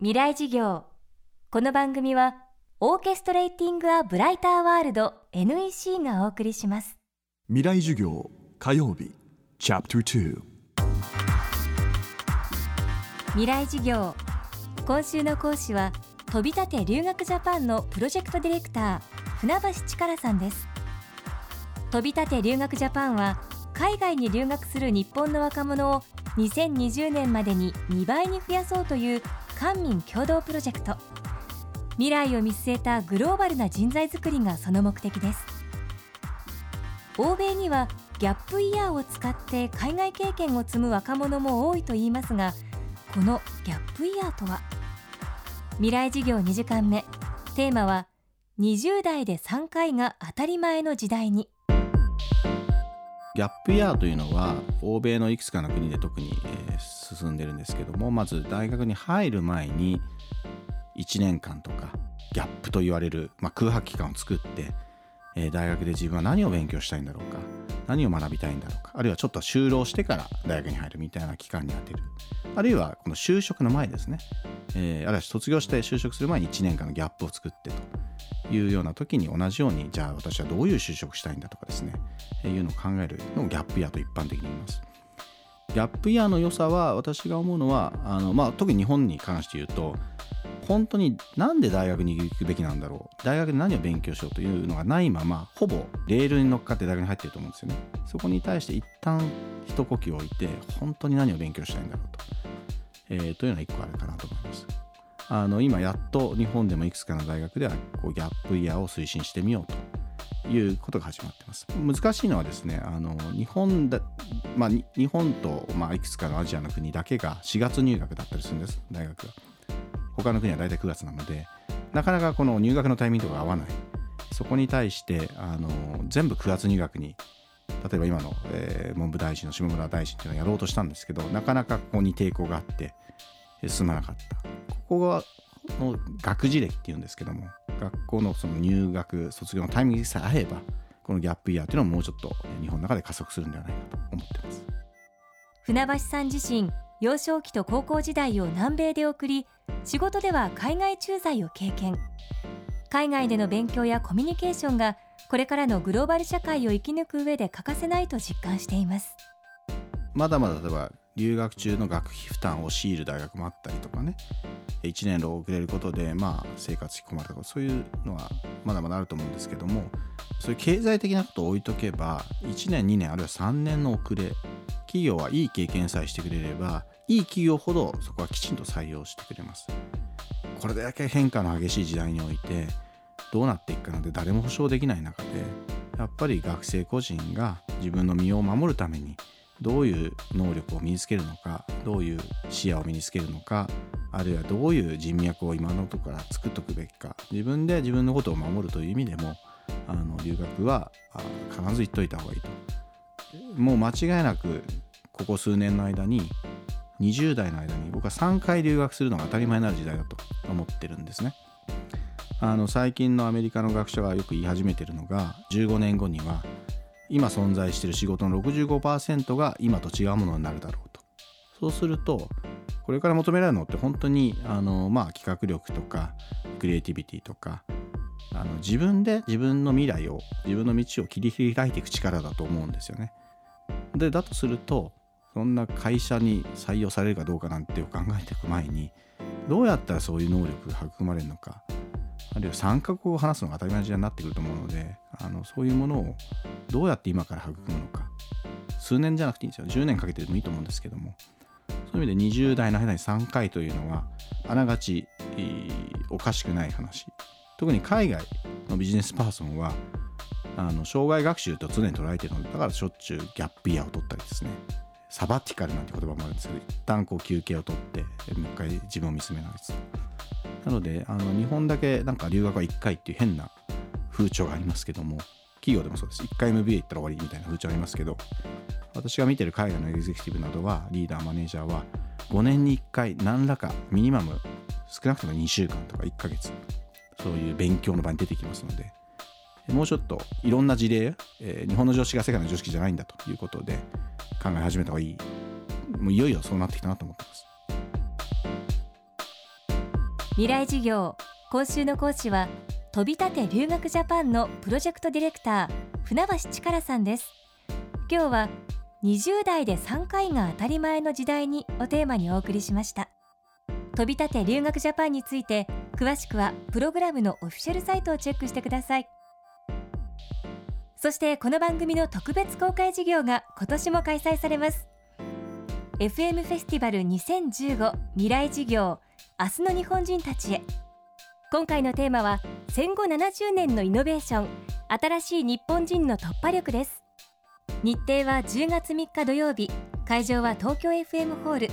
未来事業。この番組はオーケストレーティング・ア・ブライター・ワールド NEC がお送りします。未来授業火曜日チャプター未来事業。今週の講師は飛び立て留学ジャパンのプロジェクトディレクター船橋力さんです。飛び立て留学ジャパンは海外に留学する日本の若者を2020年までに2倍に増やそうという官民共同プロジェクト。未来を見据えたグローバルな人材づくりがその目的です。欧米にはギャップイヤーを使って海外経験を積む若者も多いといいますがこのギャップイヤーとは？未来事業2時間目。テーマは20代で3回が当たり前の時代に。ギャップイヤーというのは欧米のいくつかの国で特に、えー、進んでるんですけどもまず大学に入る前に1年間とかギャップと言われる、まあ、空白期間を作って、えー、大学で自分は何を勉強したいんだろうか何を学びたいんだろうかあるいはちょっと就労してから大学に入るみたいな期間に当てる。あるいはこの就職の前ですね、えー、あるいは卒業して就職する前に1年間のギャップを作ってと。いうような時に同じようにじゃあ私はどういう就職したいんだとかですね、え、いうのを考えるのをギャップイヤーと一般的に言います。ギャップイヤーの良さは私が思うのはあの、まあ、特に日本に関して言うと本当になんで大学に行くべきなんだろう大学で何を勉強しようというのがないままほぼレールに乗っかって大学に入ってると思うんですよね。そこに対して一旦一呼吸置いて本当に何を勉強したいんだろうと、えー、というのが一個あるかなと思います。あの今やっと日本でもいくつかの大学ではこうギャップイヤーを推進してみようということが始まってます。難しいのはですねあの日本だ、まあ、日本と、まあ、いくつかのアジアの国だけが4月入学だったりするんです大学が他の国は大体9月なのでなかなかこの入学のタイミングが合わない。そこに対してあの全部9月入学に例えば今の、えー、文部大臣の下村大臣っていうのをやろうとしたんですけどなかなかここに抵抗があって進まなかった。ここの学時歴っていうんですけども学校のその入学卒業のタイミングさえ合えばこのギャップイヤーっていうのはもうちょっと日本の中で加速するんではないかと思ってます。船橋さん自身幼少期と高校時代を南米で送り仕事では海外駐在を経験。海外での勉強やコミュニケーションがこれからのグローバル社会を生き抜く上で欠かせないと実感しています。まだまだ例えば留学中の学費負担を強いる大学もあったりとかね。1年遅れることでまあ生活費困るとかそういうのはまだまだあると思うんですけどもそういう経済的なことを置いとけば1年2年あるいは3年の遅れ企業はいい経験さえしてくれればいい企業ほどそこはきちんと採用してくれます。これだけ変化の激しい時代においてどうなっていくかなんて誰も保証できない中でやっぱり学生個人が自分の身を守るためにどういう能力を身につけるのかどういう視野を身につけるのかあるいはどういう人脈を今のところから作っておくべきか。自分で自分のことを守るという意味でもあの留学は必ず言っといた方がいいと。もう間違いなくここ数年の間に20代の間に僕は3回留学するのが当たり前になる時代だと思ってるんですね。あの最近のアメリカの学者がよく言い始めてるのが15年後には今存在している仕事の65%が今と違うものになるだろうとそうするとこれから求められるのって本当にあの、まあ、企画力とかクリエイティビティとかあの自分で自分の未来を自分の道を切り開いていく力だと思うんですよね。でだとするとそんな会社に採用されるかどうかなんて考えていく前にどうやったらそういう能力が育まれるのかあるいは3カ国語を話すのが当たり前になってくると思うのであのそういうものをどうやって今から育むのか。数年じゃなくていいんですよ。10年かけてでもいいと思うんですけども。そういう意味で20代の間に3回というのはあながち、おかしくない話。特に海外のビジネスパーソンはあの障害学習と常に捉えてるのでだからしょっちゅうギャップイヤーを取ったりですね。サバティカルなんて言葉もあるんですけど一旦こう休憩を取ってもう一回自分を見つめ直す。なのであの日本だけなんか留学は1回っていう変な風潮がありますけども企業でもそうです。1回 MBA 行ったら終わりみたいな風潮ありますけど私が見てる海外のエグゼクティブなどはリーダーマネージャーは5年に1回何らかミニマム少なくとも2週間とか1ヶ月そういう勉強の場に出てきますのでもうちょっといろんな事例、えー、日本の常識が世界の常識じゃないんだということで考え始めた方がいい。もういよいよそうなってきたなと思ってます。未来事業今週の講師は飛び立て留学ジャパンのプロジェクトディレクター船橋力さんです。今日は20代で3回が当たり前の時代にをテーマにお送りしました。飛び立て留学ジャパンについて詳しくはプログラムのオフィシャルサイトをチェックしてください。そしてこの番組の特別公開授業が今年も開催されます。FM フェスティバル2015未来事業明日の日本人たちへ。今回のテーマは戦後70年のイノベーション新しい日本人の突破力です。日程は10月3日土曜日会場は東京 FM ホール。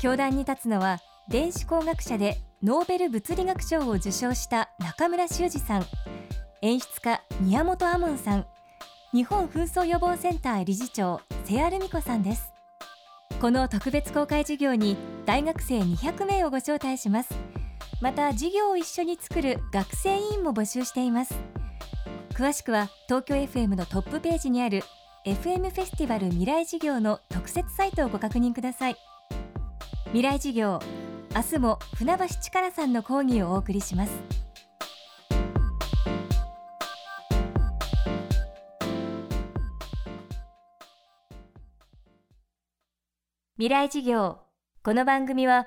教壇に立つのは電子工学者でノーベル物理学賞を受賞した中村修二さん。演出家宮本亞門さん。日本紛争予防センター理事長瀬谷ルミ子さんです。この特別公開授業に大学生200名をご招待します。また授業を一緒に作る学生委員も募集しています。詳しくは東京 FM のトップページにある FM フェスティバル未来事業の特設サイトをご確認ください。未来事業明日も船橋力さんの講義をお送りします。未来事業この番組は